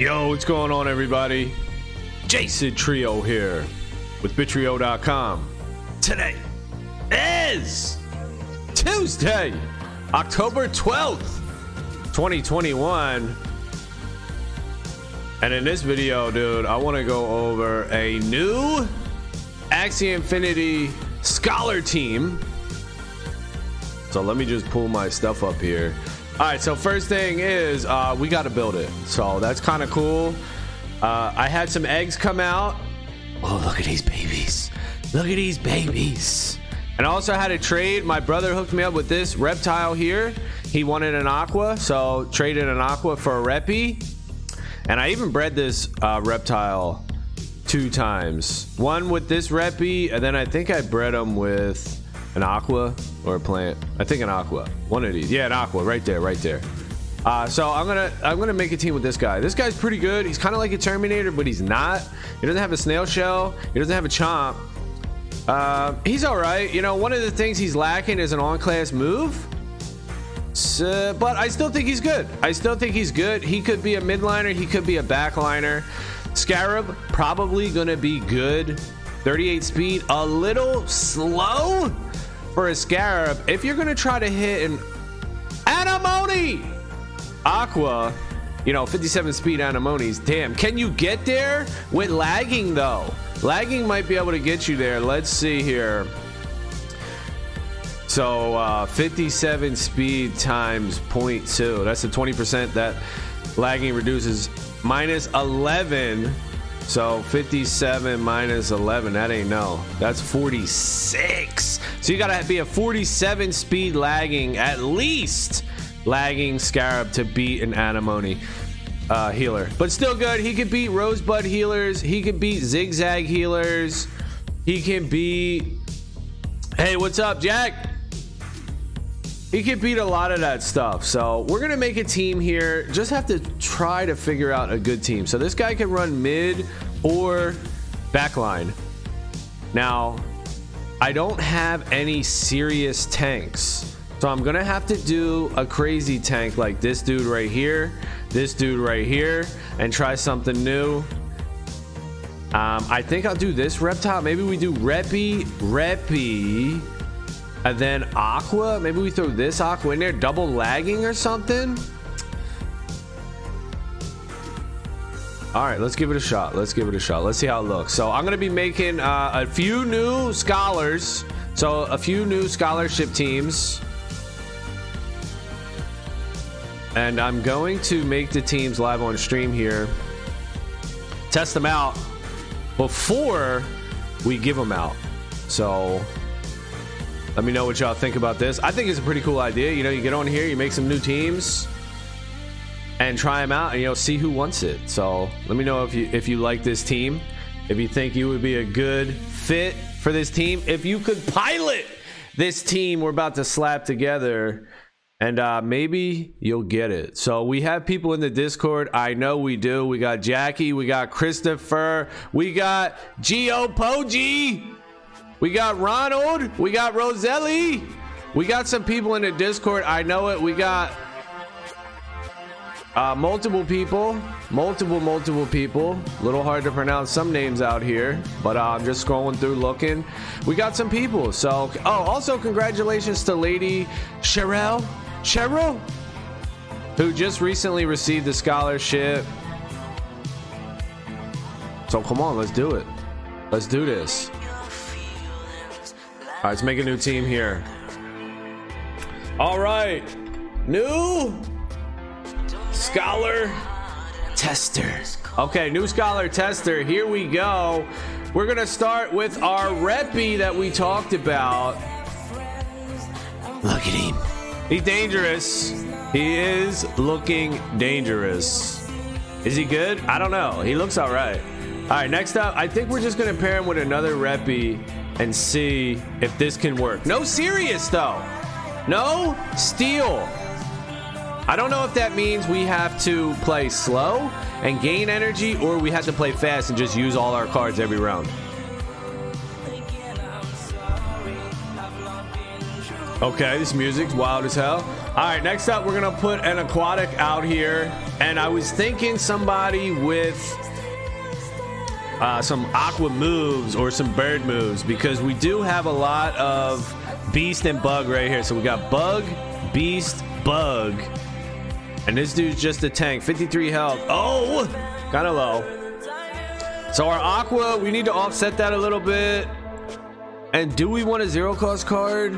Yo, what's going on, everybody? Jason Trio here with Bitrio.com. Today is Tuesday, October 12th, 2021. And in this video, dude, I want to go over a new Axie Infinity Scholar team. So let me just pull my stuff up here. All right, so first thing is uh, we got to build it. So that's kind of cool. Uh, I had some eggs come out. Oh, look at these babies. Look at these babies. And I also had a trade. My brother hooked me up with this reptile here. He wanted an aqua, so traded an aqua for a reppy. And I even bred this uh, reptile two times. One with this reppy, and then I think I bred him with an aqua or a plant. I think an aqua. One of these. Yeah, an aqua. Right there. Right there. Uh, so I'm gonna I'm gonna make a team with this guy. This guy's pretty good. He's kind of like a Terminator, but he's not. He doesn't have a snail shell. He doesn't have a chomp. Uh, he's all right. You know, one of the things he's lacking is an on-class move. So, but I still think he's good. I still think he's good. He could be a midliner. He could be a backliner. Scarab probably gonna be good. 38 speed, a little slow for a Scarab. If you're gonna try to hit an Anemone Aqua, you know, 57 speed Anemones, damn, can you get there with lagging though? Lagging might be able to get you there. Let's see here. So uh, 57 speed times 0.2. That's the 20% that lagging reduces. Minus 11. So 57 minus 11. That ain't no. That's 46. So you got to be a 47 speed lagging, at least lagging Scarab to beat an Anemone. Uh, healer, but still good. He could beat Rosebud healers. He could beat Zigzag healers. He can beat. Hey, what's up, Jack? He can beat a lot of that stuff. So we're gonna make a team here. Just have to try to figure out a good team. So this guy can run mid or backline. Now, I don't have any serious tanks. So I'm gonna have to do a crazy tank like this dude right here, this dude right here, and try something new. Um, I think I'll do this reptile. Maybe we do Reppy, Reppy, and then Aqua. Maybe we throw this Aqua in there, double lagging or something. All right, let's give it a shot. Let's give it a shot. Let's see how it looks. So I'm gonna be making uh, a few new scholars. So a few new scholarship teams. And I'm going to make the teams live on stream here. Test them out before we give them out. So let me know what y'all think about this. I think it's a pretty cool idea. You know, you get on here, you make some new teams and try them out and you know see who wants it. So let me know if you if you like this team, if you think you would be a good fit for this team, if you could pilot this team we're about to slap together and uh, maybe you'll get it. So we have people in the Discord. I know we do. We got Jackie, we got Christopher, we got Geo Poji, we got Ronald, we got Roselli, we got some people in the Discord. I know it. We got uh, multiple people, multiple, multiple people. A little hard to pronounce some names out here, but uh, I'm just scrolling through looking. We got some people. So, oh, also congratulations to Lady Cheryl, Cheryl, who just recently received a scholarship. So come on, let's do it. Let's do this. All right, let's make a new team here. All right, new scholar tester. Okay, new scholar tester. Here we go. We're gonna start with our reppy that we talked about. Look at him. He's dangerous. He is looking dangerous. Is he good? I don't know. He looks all right. All right, next up, I think we're just gonna pair him with another reppy and see if this can work. No serious though. No steel. I don't know if that means we have to play slow and gain energy or we have to play fast and just use all our cards every round. Okay, this music's wild as hell. All right, next up, we're gonna put an aquatic out here, and I was thinking somebody with uh, some aqua moves or some bird moves because we do have a lot of beast and bug right here. So we got bug, beast, bug, and this dude's just a tank, 53 health. Oh, kind of low. So our aqua, we need to offset that a little bit. And do we want a zero cost card?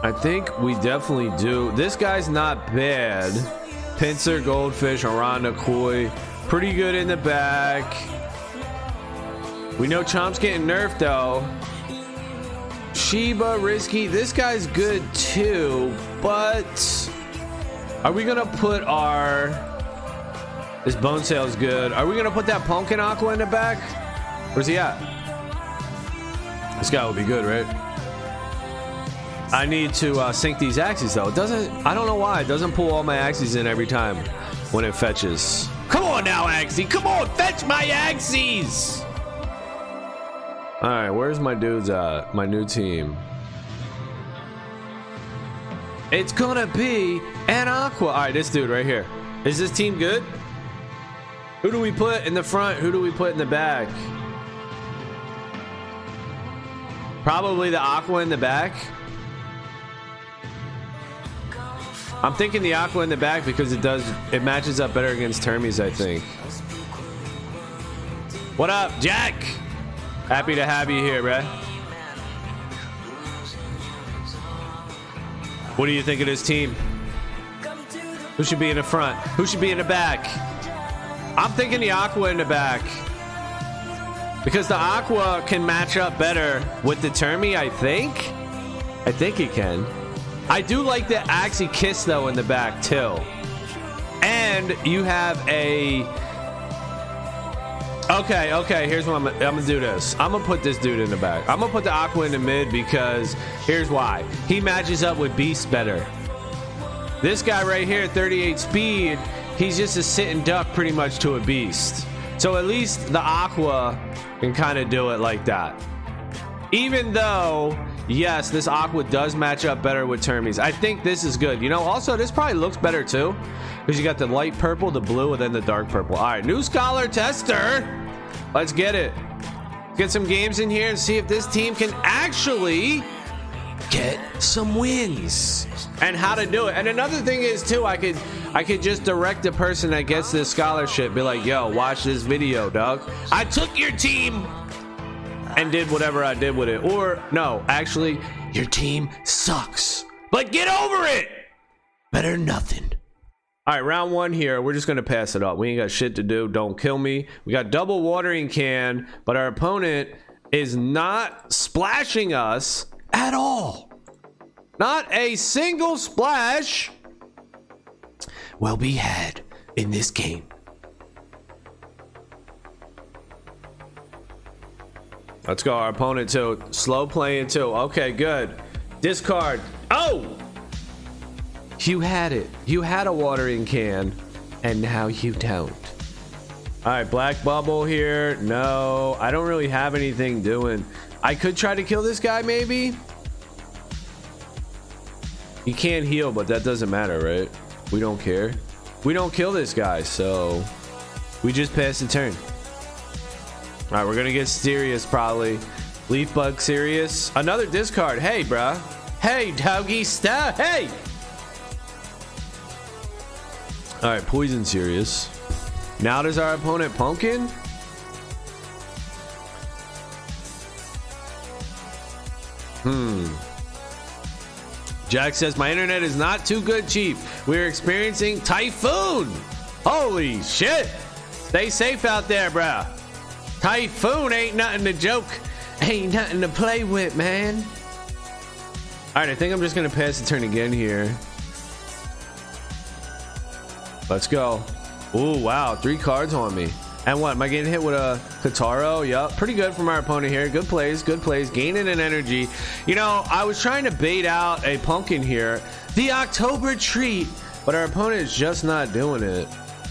I think we definitely do. This guy's not bad. Pincer, Goldfish, Oranda, Koi. Pretty good in the back. We know Chomp's getting nerfed though. Shiba, Risky. This guy's good too, but are we gonna put our this bone sail's good. Are we gonna put that pumpkin aqua in the back? Where's he at? This guy will be good, right? I need to uh, these axes though. It doesn't. I don't know why it doesn't pull all my axes in every time when it fetches. Come on now, Axie. Come on, fetch my axes. All right, where's my dudes at? My new team. It's gonna be an aqua. All right, this dude right here. Is this team good? Who do we put in the front? Who do we put in the back? Probably the aqua in the back. I'm thinking the aqua in the back because it does it matches up better against Termies, I think. What up, Jack? Happy to have you here, bruh. What do you think of this team? Who should be in the front? Who should be in the back? I'm thinking the aqua in the back. Because the aqua can match up better with the Termy, I think. I think it can. I do like the Axie Kiss though in the back too. And you have a Okay, okay, here's what I'm, I'm gonna do this. I'm gonna put this dude in the back. I'm gonna put the Aqua in the mid because here's why. He matches up with Beast better. This guy right here, 38 speed, he's just a sitting duck pretty much to a Beast. So at least the Aqua can kind of do it like that. Even though yes, this Aqua does match up better with Termies. I think this is good. You know, also, this probably looks better too. Because you got the light purple, the blue, and then the dark purple. All right, new Scholar Tester. Let's get it. Get some games in here and see if this team can actually get some wins and how to do it. And another thing is too, I could I could just direct the person that gets this scholarship, be like, yo, watch this video, dog. I took your team and did whatever I did with it. Or no, actually, your team sucks. But get over it. Better nothing. All right, round one here. We're just gonna pass it up. We ain't got shit to do. Don't kill me. We got double watering can, but our opponent is not splashing us at all. Not a single splash will be had in this game. Let's go. Our opponent too. Slow playing too. Okay, good. Discard. Oh! You had it. You had a watering can, and now you don't. All right, black bubble here. No, I don't really have anything doing. I could try to kill this guy, maybe. He can't heal, but that doesn't matter, right? We don't care. We don't kill this guy, so we just pass the turn. All right, we're gonna get serious probably. Leaf bug serious. Another discard. Hey, bruh. Hey, doggy stop. Hey. All right, poison serious. Now does our opponent pumpkin? Hmm. Jack says my internet is not too good, Chief. We're experiencing typhoon. Holy shit! Stay safe out there, bruh. Typhoon ain't nothing to joke. Ain't nothing to play with, man. All right, I think I'm just gonna pass the turn again here. Let's go. Ooh, wow, three cards on me. And what? Am I getting hit with a Kataro? Yup. Pretty good from our opponent here. Good plays, good plays. Gaining an energy. You know, I was trying to bait out a pumpkin here. The October treat. But our opponent is just not doing it.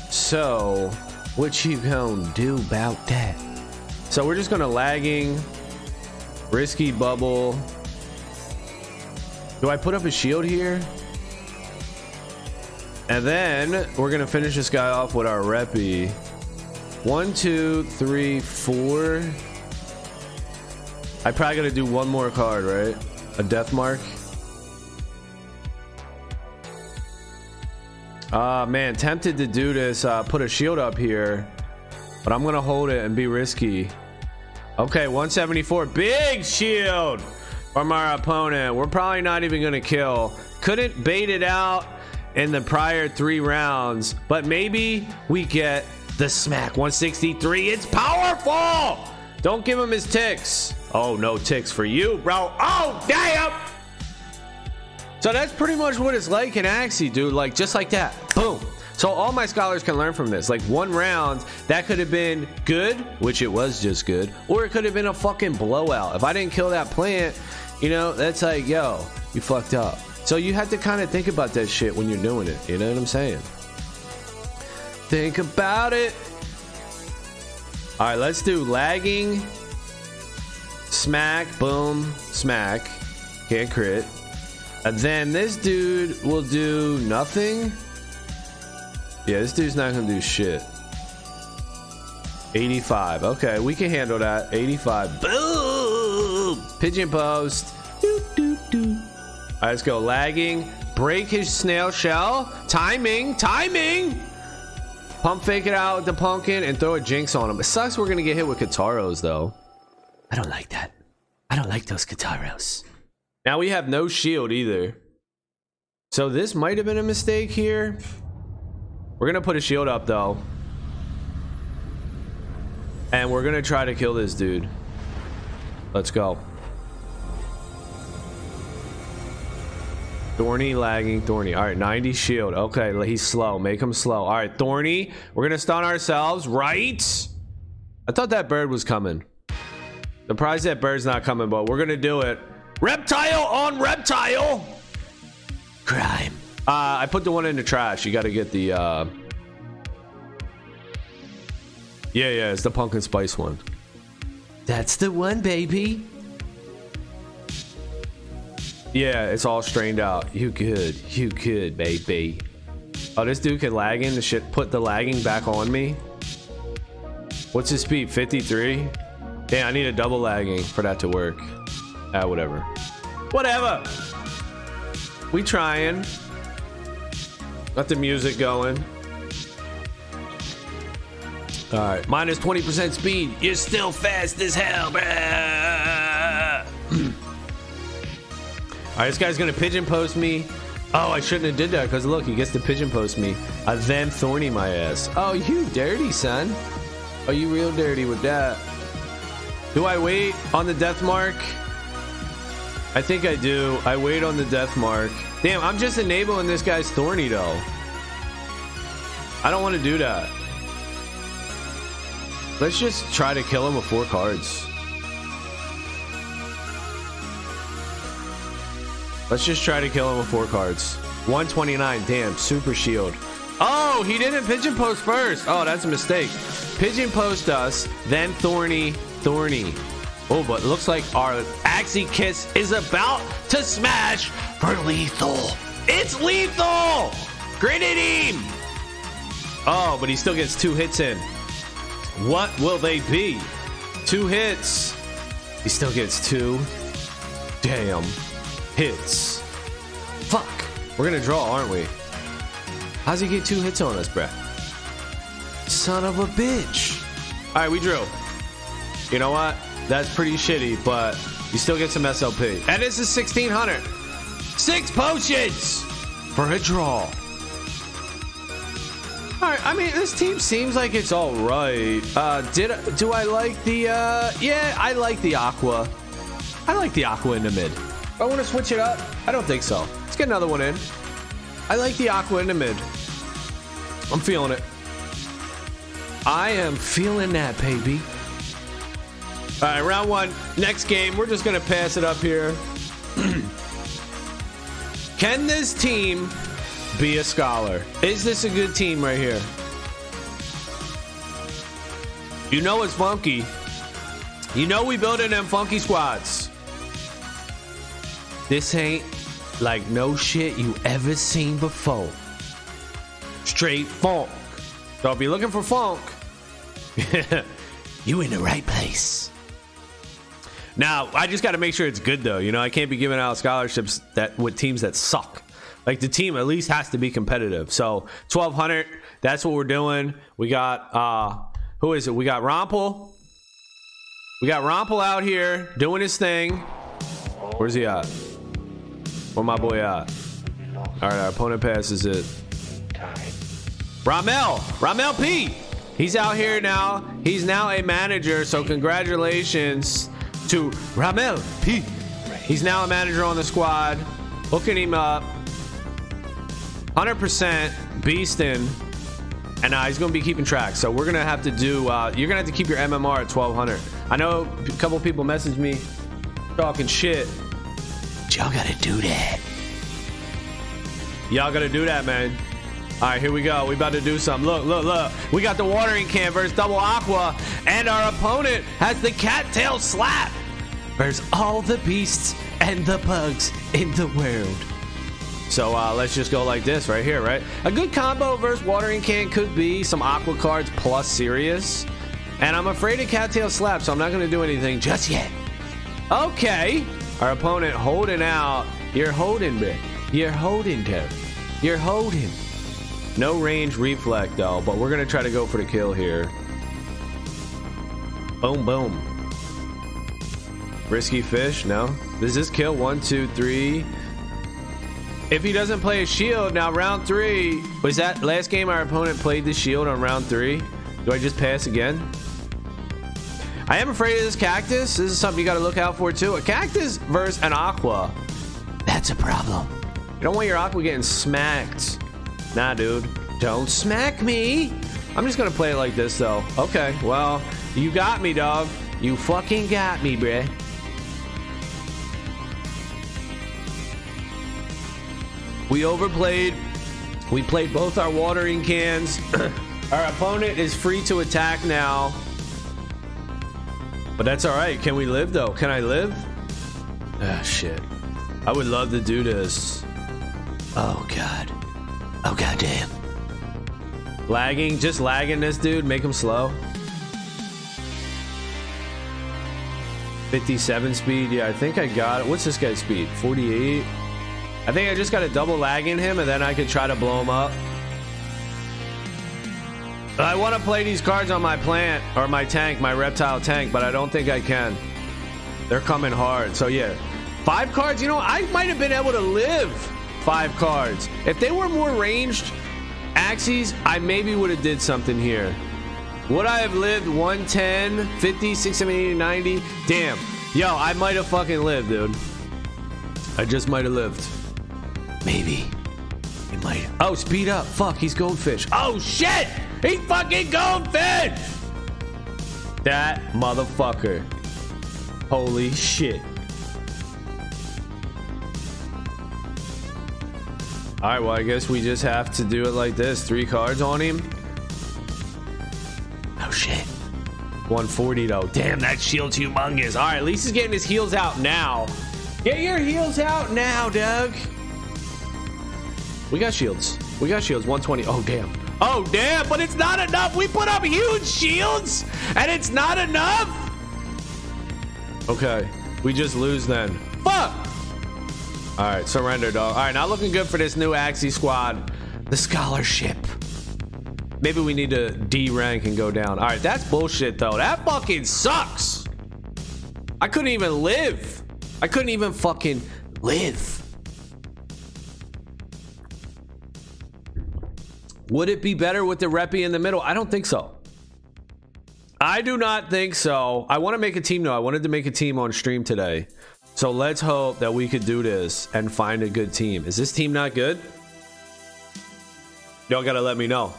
So, what you gonna do about that? So we're just gonna lagging. Risky bubble. Do I put up a shield here? And then we're gonna finish this guy off with our reppy. One, two, three, four. I probably gotta do one more card, right? A death mark. Ah, uh, man, tempted to do this. Uh, put a shield up here, but I'm gonna hold it and be risky. Okay, 174, big shield from our opponent. We're probably not even gonna kill. Couldn't bait it out in the prior three rounds, but maybe we get the smack 163. It's powerful. Don't give him his ticks. Oh, no ticks for you, bro. Oh, damn. So that's pretty much what it's like in Axie, dude. Like, just like that. Boom. So all my scholars can learn from this. Like one round, that could have been good, which it was just good, or it could have been a fucking blowout. If I didn't kill that plant, you know, that's like, yo, you fucked up. So you have to kind of think about that shit when you're doing it. You know what I'm saying? Think about it. All right, let's do lagging, smack, boom, smack, can't crit. And then this dude will do nothing. Yeah, this dude's not gonna do shit. 85. Okay, we can handle that. 85. Boom! Pigeon post. Doo, doo, doo. All right, let's go. Lagging. Break his snail shell. Timing. Timing. Pump fake it out with the pumpkin and throw a jinx on him. It sucks we're gonna get hit with Kataros though. I don't like that. I don't like those Kataros. Now we have no shield either. So this might have been a mistake here. We're gonna put a shield up though. And we're gonna try to kill this dude. Let's go. Thorny lagging, Thorny. All right, 90 shield. Okay, he's slow. Make him slow. All right, Thorny. We're gonna stun ourselves, right? I thought that bird was coming. Surprised that bird's not coming, but we're gonna do it. Reptile on reptile. Crime. Uh, I put the one in the trash. You got to get the. Uh... Yeah, yeah, it's the pumpkin spice one. That's the one, baby. Yeah, it's all strained out. You good. You good, baby. Oh, this dude can lag in the shit. Put the lagging back on me. What's his speed? 53? Damn, I need a double lagging for that to work. Ah, whatever. Whatever. We trying. Got the music going. All right, minus 20% speed. You're still fast as hell, bruh. All right, this guy's gonna pigeon post me. Oh, I shouldn't have did that because look, he gets to pigeon post me. I then thorny my ass. Oh, you dirty son. Are you real dirty with that? Do I wait on the death mark? I think I do. I wait on the death mark. Damn, I'm just enabling this guy's thorny though. I don't want to do that. Let's just try to kill him with four cards. Let's just try to kill him with four cards. 129. Damn, super shield. Oh, he didn't pigeon post first. Oh, that's a mistake. Pigeon post us, then Thorny, Thorny. Oh, but looks like our Axie Kiss is about to smash for lethal. It's lethal! Grenadine! Oh, but he still gets two hits in. What will they be? Two hits. He still gets two. Damn hits. Fuck. We're gonna draw, aren't we? How's he get two hits on us, bruh? Son of a bitch. All right, we drew. You know what? That's pretty shitty, but you still get some SLP. And this is 1600. Six potions for a draw. All right, I mean, this team seems like it's all right. Uh, did do I like the? Uh, yeah, I like the aqua. I like the aqua in the mid. I want to switch it up. I don't think so. Let's get another one in. I like the aqua in the mid. I'm feeling it. I am feeling that, baby. All right, round one. Next game, we're just gonna pass it up here. Can this team be a scholar? Is this a good team right here? You know it's funky. You know we building them funky squads. This ain't like no shit you ever seen before. Straight funk. So if you're looking for funk, you in the right place. Now, I just got to make sure it's good though. You know, I can't be giving out scholarships that with teams that suck. Like the team at least has to be competitive. So 1200, that's what we're doing. We got uh who is it? We got Rompel. We got Rompel out here doing his thing. Where's he at? Where my boy at? All right, our opponent passes it. Ramel, Ramel P. He's out here now. He's now a manager. So congratulations to Ramel P. He's now a manager on the squad. Hooking him up. 100% beasting. And uh, he's going to be keeping track. So we're going to have to do, uh, you're going to have to keep your MMR at 1200. I know a couple people messaged me talking shit. Y'all got to do that. Y'all got to do that, man. All right, here we go. We about to do something. Look, look, look. We got the watering can versus double aqua, and our opponent has the cattail slap versus all the beasts and the bugs in the world. So uh, let's just go like this right here, right? A good combo versus watering can could be some aqua cards plus Sirius. And I'm afraid of cattail slap, so I'm not going to do anything just yet. Okay. Our opponent holding out. You're holding, bro. You're holding, Dev. You're holding. No range reflect though, but we're gonna try to go for the kill here. Boom, boom. Risky fish, no. Does this kill one, two, three? If he doesn't play a shield, now round three. Was that last game our opponent played the shield on round three? Do I just pass again? I am afraid of this cactus. This is something you gotta look out for too. A cactus versus an aqua. That's a problem. You don't want your aqua getting smacked. Nah, dude. Don't smack me. I'm just gonna play it like this, though. Okay, well, you got me, dog. You fucking got me, bruh. We overplayed. We played both our watering cans. our opponent is free to attack now. But that's alright. Can we live, though? Can I live? Ah, shit. I would love to do this. Oh, God. Oh goddamn. Lagging, just lagging this dude, make him slow. 57 speed, yeah, I think I got it. What's this guy's speed? 48. I think I just got to double lag in him and then I could try to blow him up. I want to play these cards on my plant or my tank, my reptile tank, but I don't think I can. They're coming hard. So yeah, five cards. You know, I might have been able to live five cards. If they were more ranged axes, I maybe would have did something here. Would I have lived 110, 50, 60, 70, 80, 90? Damn. Yo, I might have fucking lived, dude. I just might have lived. Maybe. He might. Oh, speed up. Fuck, he's goldfish. Oh, shit! He's fucking goldfish! That motherfucker. Holy shit. All right, well, I guess we just have to do it like this. Three cards on him. Oh, shit. 140, though. Damn, that shield's humongous. All right, at least he's getting his heels out now. Get your heels out now, Doug. We got shields. We got shields. 120. Oh, damn. Oh, damn, but it's not enough. We put up huge shields, and it's not enough. Okay, we just lose then. Fuck. All right, surrender, dog. All right, not looking good for this new Axie squad. The scholarship. Maybe we need to D rank and go down. All right, that's bullshit, though. That fucking sucks. I couldn't even live. I couldn't even fucking live. Would it be better with the Reppy in the middle? I don't think so. I do not think so. I want to make a team though. I wanted to make a team on stream today. So let's hope that we could do this and find a good team. Is this team not good? Y'all gotta let me know.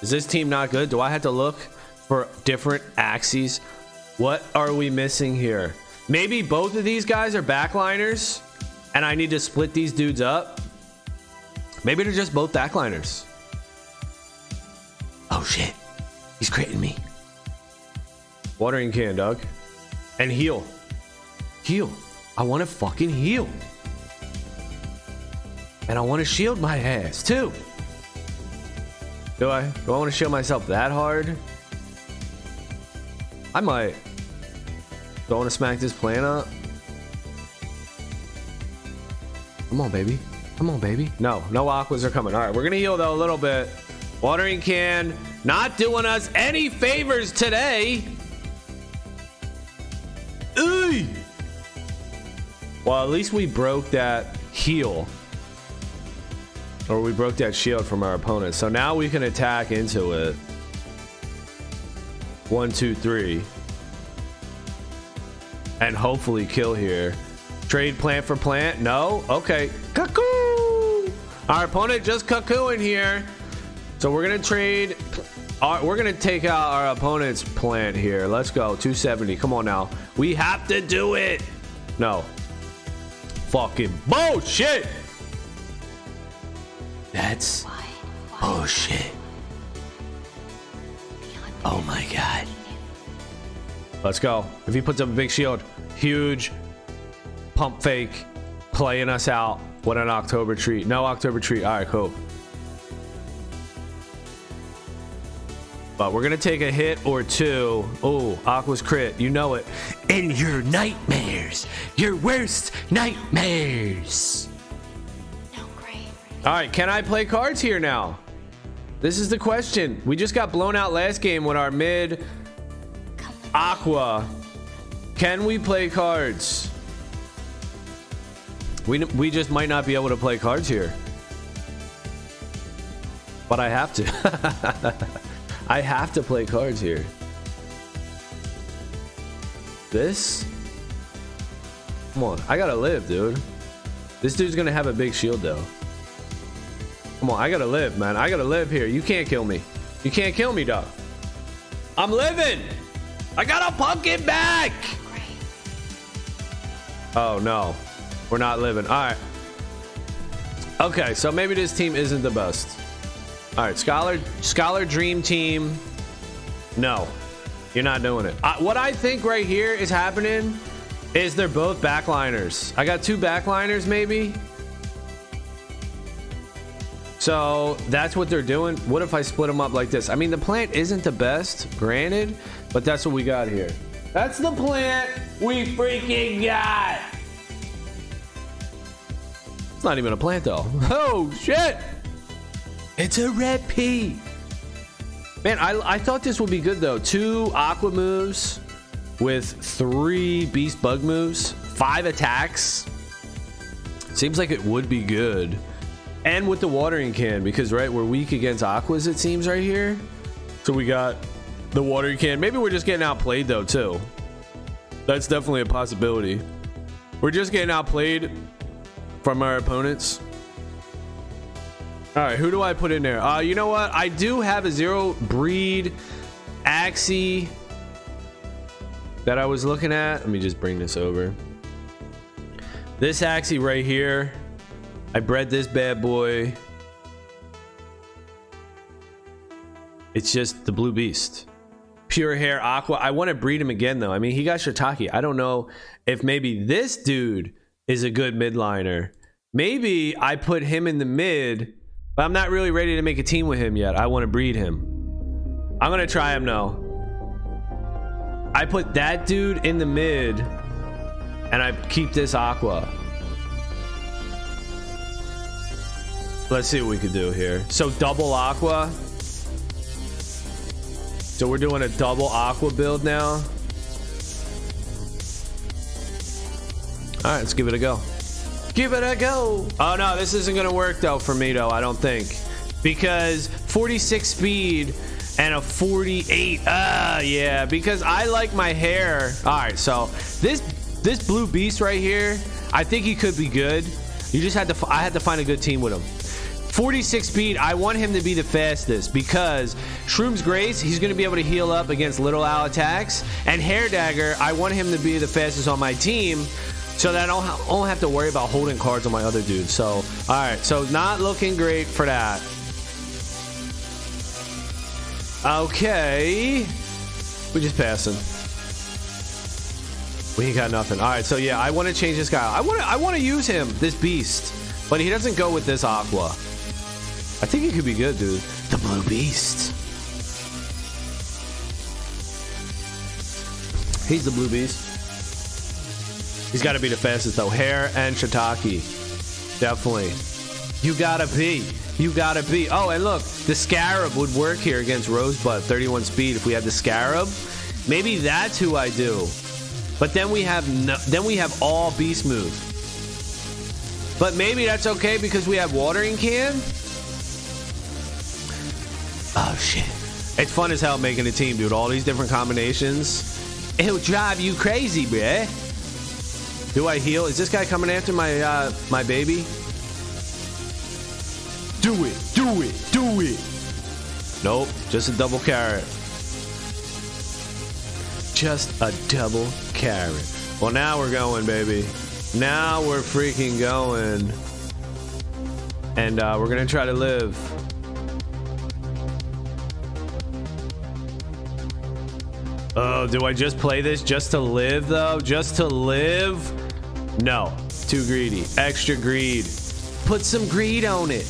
Is this team not good? Do I have to look for different axes? What are we missing here? Maybe both of these guys are backliners and I need to split these dudes up. Maybe they're just both backliners. Oh shit. He's creating me. Watering can, Doug. And heal. Heal. I want to fucking heal. And I want to shield my ass too. Do I? Do I want to shield myself that hard? I might. Do I want to smack this plant up? Come on, baby. Come on, baby. No, no aquas are coming. All right, we're going to heal though a little bit. Watering can not doing us any favors today. Ooh. Well, at least we broke that heal. Or we broke that shield from our opponent. So now we can attack into it. One, two, three. And hopefully kill here. Trade plant for plant? No? Okay. Cuckoo! Our opponent just cuckooing here. So we're to trade. Our, we're going to take out our opponent's plant here. Let's go. 270. Come on now. We have to do it. No. Fucking bullshit. That's bullshit. Oh my god. Let's go. If he puts up a big shield, huge pump fake, playing us out. What an October treat. No October treat. All right, cool. But we're gonna take a hit or two. Oh, Aqua's crit. You know it. In your nightmares, your worst nightmares. All right, can I play cards here now? This is the question. We just got blown out last game with our mid Aqua. Can we play cards? We, we just might not be able to play cards here. But I have to. I have to play cards here. This? Come on, I gotta live, dude. This dude's gonna have a big shield though. Come on, I gotta live, man. I gotta live here. You can't kill me. You can't kill me, dog. I'm living. I got a pumpkin back. Oh no, we're not living. All right. Okay, so maybe this team isn't the best. All right, Scholar, Scholar Dream Team. No, you're not doing it. I, what I think right here is happening is they're both backliners. I got two backliners, maybe. So that's what they're doing. What if I split them up like this? I mean, the plant isn't the best, granted, but that's what we got here. That's the plant we freaking got. It's not even a plant though. Oh shit! It's a red pea. Man, I, I thought this would be good though. Two aqua moves with three beast bug moves, five attacks. Seems like it would be good and with the watering can because right we're weak against aquas it seems right here so we got the watering can maybe we're just getting outplayed though too that's definitely a possibility we're just getting outplayed from our opponents all right who do i put in there uh you know what i do have a zero breed axie that i was looking at let me just bring this over this axie right here I bred this bad boy. It's just the blue beast. Pure hair aqua. I want to breed him again though. I mean, he got Shiitake. I don't know if maybe this dude is a good midliner. Maybe I put him in the mid, but I'm not really ready to make a team with him yet. I want to breed him. I'm going to try him now. I put that dude in the mid and I keep this aqua. Let's see what we can do here. So double aqua. So we're doing a double aqua build now. All right, let's give it a go. Give it a go. Oh no, this isn't gonna work though for me though. I don't think because 46 speed and a 48. Ah, yeah, because I like my hair. All right, so this this blue beast right here, I think he could be good. You just had to. I had to find a good team with him. 46 speed, I want him to be the fastest because Shroom's Grace, he's going to be able to heal up against Little Owl attacks. And Hair Dagger, I want him to be the fastest on my team so that I don't, don't have to worry about holding cards on my other dudes. So, all right, so not looking great for that. Okay. We're just passing. We ain't got nothing. All right, so yeah, I want to change this guy. I want to I want to use him, this beast, but he doesn't go with this aqua. I think he could be good, dude. The blue beast. He's the blue beast. He's got to be the fastest though. Hair and Shiitake, definitely. You gotta be. You gotta be. Oh, and look, the Scarab would work here against Rosebud, 31 speed. If we had the Scarab, maybe that's who I do. But then we have no, then we have all beast move. But maybe that's okay because we have watering can. Oh shit! It's fun as hell making a team, dude. All these different combinations. It'll drive you crazy, bruh. Do I heal? Is this guy coming after my uh, my baby? Do it, do it, do it. Nope, just a double carrot. Just a double carrot. Well, now we're going, baby. Now we're freaking going. And uh, we're going to try to live. Oh, do I just play this just to live, though? Just to live? No. Too greedy. Extra greed. Put some greed on it.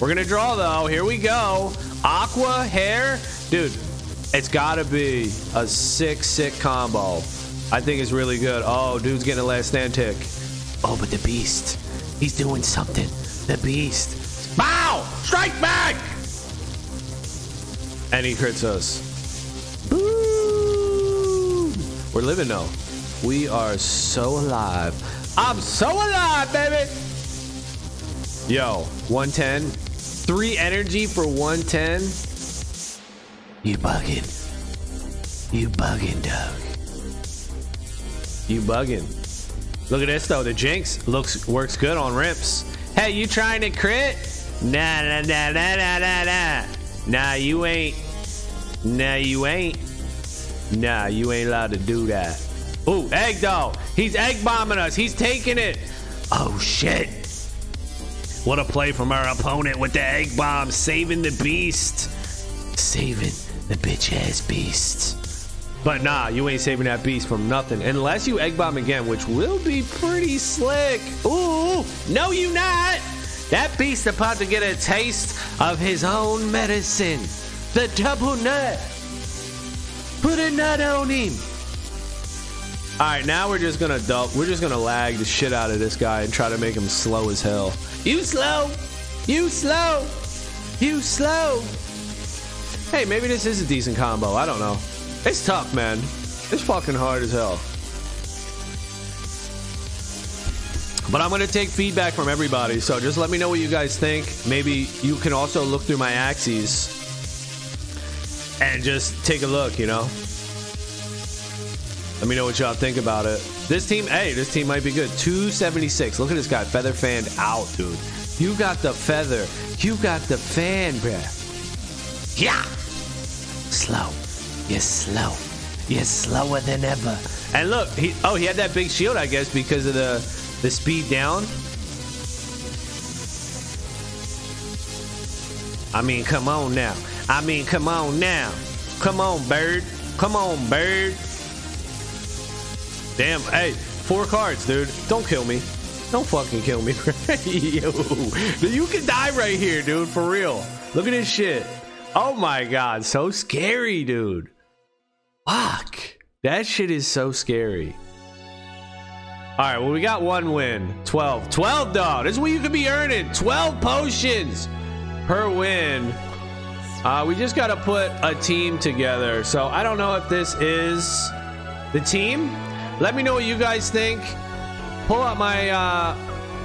We're to draw, though. Here we go. Aqua, hair. Dude, it's got to be a sick, sick combo. I think it's really good. Oh, dude's getting a last stand tick. Oh, but the beast. He's doing something. The beast. Bow! Strike back! And he crits us. Boo! We're living though. We are so alive. I'm so alive, baby! Yo, 110. Three energy for 110. You bugging. You bugging, Doug. You bugging. Look at this though. The Jinx looks works good on rips. Hey, you trying to crit? Nah, nah, nah, nah, nah, nah, nah. Nah, you ain't. Nah, you ain't. Nah, you ain't allowed to do that. Ooh, egg though. He's egg bombing us. He's taking it. Oh shit. What a play from our opponent with the egg bomb, saving the beast. Saving the bitch ass beast. But nah, you ain't saving that beast from nothing. Unless you egg bomb again, which will be pretty slick. Ooh, no, you not. That beast about to get a taste of his own medicine. The double nut. Put a nut on him. All right, now we're just gonna dump. We're just gonna lag the shit out of this guy and try to make him slow as hell. You slow. You slow. You slow. Hey, maybe this is a decent combo. I don't know. It's tough, man. It's fucking hard as hell. But I'm gonna take feedback from everybody, so just let me know what you guys think. Maybe you can also look through my axes and just take a look, you know? Let me know what y'all think about it. This team, hey, this team might be good. 276. Look at this guy, feather fanned out, dude. You got the feather. You got the fan, bruh. Yeah. Slow. You're slow. You're slower than ever. And look, he oh he had that big shield, I guess, because of the the speed down. I mean, come on now. I mean, come on now. Come on, bird. Come on, bird. Damn, hey, four cards, dude. Don't kill me. Don't fucking kill me. Yo, you can die right here, dude, for real. Look at this shit. Oh my god, so scary, dude. Fuck. That shit is so scary. All right, well, we got one win. 12. 12, dog. This is what you could be earning. 12 potions per win. Uh, we just got to put a team together. So I don't know if this is the team. Let me know what you guys think. Pull out my uh,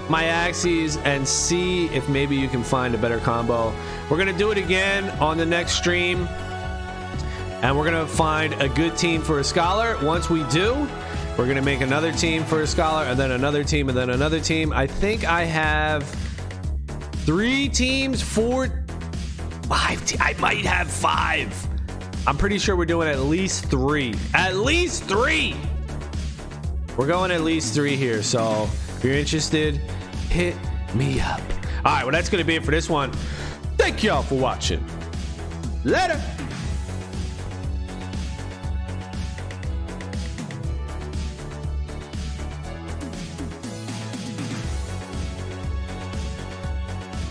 my axes and see if maybe you can find a better combo. We're gonna do it again on the next stream, and we're gonna find a good team for a scholar. Once we do, we're gonna make another team for a scholar, and then another team, and then another team. I think I have three teams, four, five. Te- I might have five. I'm pretty sure we're doing at least three. At least three. We're going at least three here. So if you're interested, hit me up. All right, well, that's going to be it for this one. Thank y'all for watching. Later.